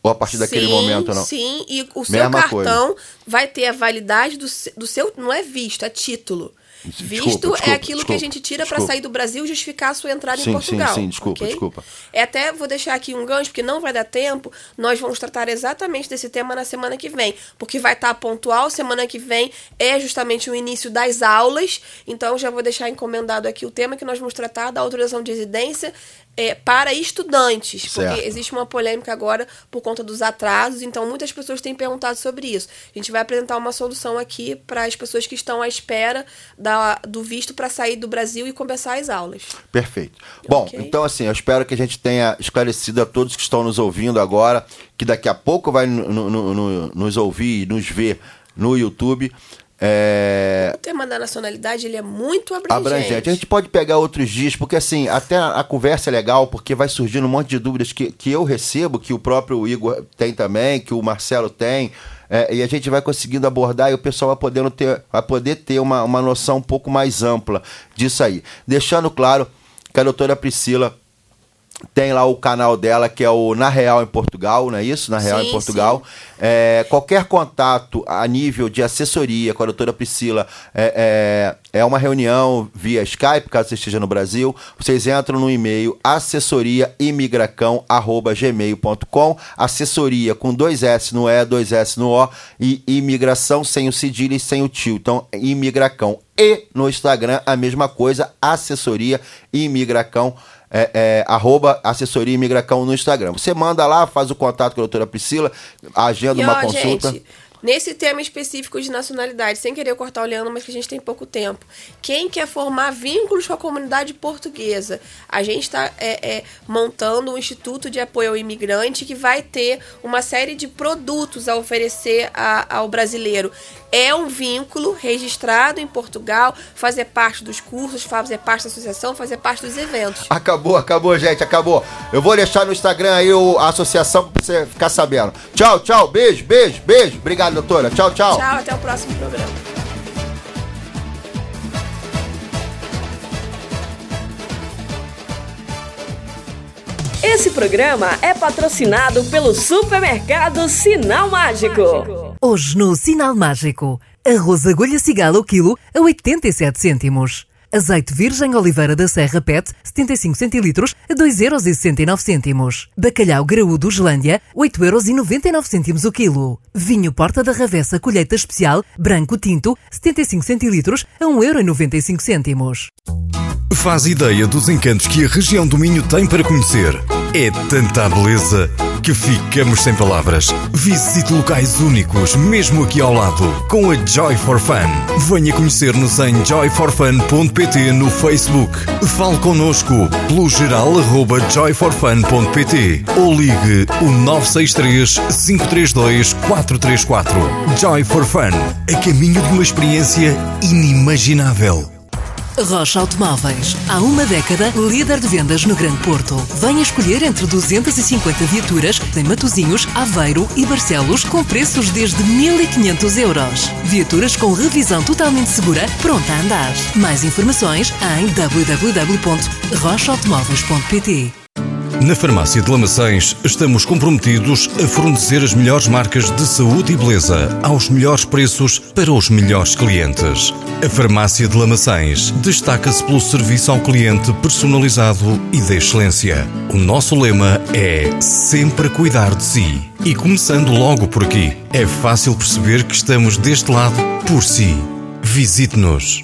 Ou a partir daquele Sim, momento não? Sim, e o seu Mesma cartão vai ter a validade do, do seu. Não é visto, é título. Desculpa, Visto desculpa, é aquilo que a desculpa, gente tira para desculpa. sair do Brasil e justificar a sua entrada Sim, em Portugal. sim, sim, desculpa, ok? desculpa. É até vou deixar aqui um gancho, porque não vai dar tempo. Nós vamos tratar exatamente desse tema na semana que vem. Porque vai estar pontual. Semana que vem é justamente o início das aulas. Então já vou deixar encomendado aqui o tema que nós vamos tratar da autorização de residência é, para estudantes. Certo. Porque existe uma polêmica agora por conta dos atrasos. Então muitas pessoas têm perguntado sobre isso. A gente vai apresentar uma solução aqui para as pessoas que estão à espera da, do visto para sair do Brasil e começar as aulas. Perfeito. Bom, Ok. então assim, eu espero que a gente tenha esclarecido a todos que estão nos ouvindo agora, que daqui a pouco vai no- no- no- nos ouvir e nos ver no YouTube. É, O tema da nacionalidade ele é muito abrangente. abrangente. A gente pode pegar outros dias, porque assim, até a, a conversa é legal, porque vai surgindo um monte de dúvidas que, que eu recebo, que o próprio Igor tem também, que o Marcelo tem. é, e a gente vai conseguindo abordar e o pessoal vai, podendo ter, vai poder ter uma, uma noção um pouco mais ampla disso aí. Deixando claro que a doutora Priscila tem lá o canal dela que é o Na Real em Portugal, não é isso? Na Real Sim, em Portugal. É, qualquer contato a nível de assessoria com a doutora Priscila é, é, é uma reunião via Skype, caso você esteja no Brasil. Vocês entram no e-mail assessoriaimigracão.gmail.com assessoria com dois S no E, dois S no O e imigração sem o cedilha e sem o tio. Então, imigracão. E no Instagram a mesma coisa, assessoria é, é, arroba assessoria imigracão no Instagram. Você manda lá, faz o contato com a doutora Priscila, agenda E uma ó, consulta. gente, nesse tema específico de nacionalidade, sem querer cortar o Leandro, mas que a gente tem pouco tempo. Quem quer formar vínculos com a comunidade portuguesa? A gente está é, é, montando um instituto de apoio ao imigrante que vai ter uma série de produtos a oferecer a- ao brasileiro. É um vínculo registrado em Portugal, fazer parte dos cursos, fazer parte da associação, fazer parte dos eventos. Acabou, acabou, gente, acabou. Eu vou deixar no Instagram aí a associação pra você ficar sabendo. Tchau, tchau, beijo, beijo, beijo. Obrigado, doutora. Tchau, tchau. Tchau, até o próximo programa. Esse programa é patrocinado pelo supermercado Sinal Mágico. Hoje no Sinal Mágico, arroz agulha cigala o quilo a 87 cêntimos. Azeite virgem Oliveira da Serra PET, 75 centilitros, a 2,69€. Bacalhau graúdo Gelândia, 8,99€ o quilo. Vinho Porta da Ravessa Colheita Especial, branco tinto, 75 centilitros, a 1,95€. Faz ideia dos encantos que a região do Minho tem para conhecer. É tanta beleza que ficamos sem palavras. Visite locais únicos, mesmo aqui ao lado, com a Joy for Fun. Venha conhecer-nos em joyforfun.pt no Facebook. Fale connosco pelo geral arroba joyforfun.pt ou ligue o 963 532 434. Joy for Fun, a caminho de uma experiência inimaginável. Rocha Automóveis. Há uma década, líder de vendas no Grande Porto. Venha escolher entre 250 viaturas em Matozinhos, Aveiro e Barcelos com preços desde 1.500 euros. Viaturas com revisão totalmente segura, pronta a andar. Mais informações em www.rochaautomóveis.pt Na Farmácia de Lamaçães estamos comprometidos a fornecer as melhores marcas de saúde e beleza aos melhores preços para os melhores clientes. A Farmácia de Lamaçães destaca-se pelo serviço ao cliente personalizado e de excelência. O nosso lema é sempre cuidar de si. E começando logo por aqui, é fácil perceber que estamos deste lado por si. Visite-nos.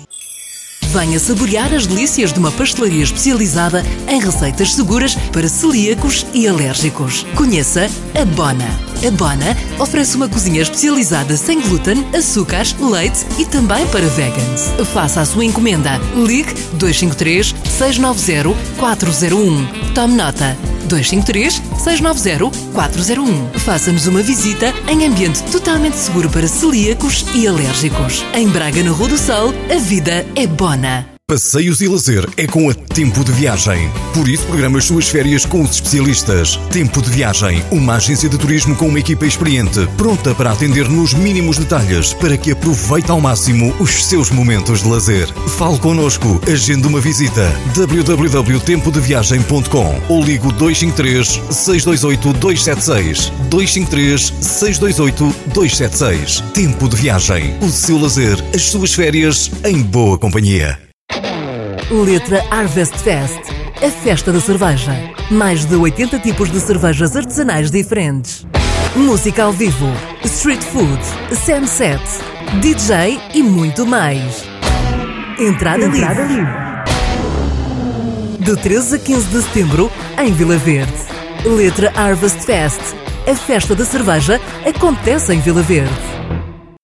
Venha saborear as delícias de uma pastelaria especializada em receitas seguras para celíacos e alérgicos. Conheça a Bona. A Bona oferece uma cozinha especializada sem glúten, açúcares, leite e também para vegans. Faça a sua encomenda. Ligue 253 690 401. Tome nota. 253 690 401. Faça-nos uma visita em ambiente totalmente seguro para celíacos e alérgicos. Em Braga, na Rua do Sol, a vida é bona. Passeios e lazer é com a Tempo de Viagem. Por isso, programa as suas férias com os especialistas. Tempo de Viagem, uma agência de turismo com uma equipa experiente, pronta para atender nos mínimos detalhes, para que aproveite ao máximo os seus momentos de lazer. Fale connosco, agende uma visita. www.tempodeviagem.com ou ligo 253 628 276 253 628 276. Tempo de Viagem, o seu lazer, as suas férias em boa companhia. Letra Harvest Fest, a festa da cerveja. Mais de 80 tipos de cervejas artesanais diferentes. Música ao vivo, street food, sunset, DJ e muito mais. Entrada, livre. De 13 a 15 de setembro, em Vila Verde. Letra Harvest Fest, a festa da cerveja acontece em Vila Verde.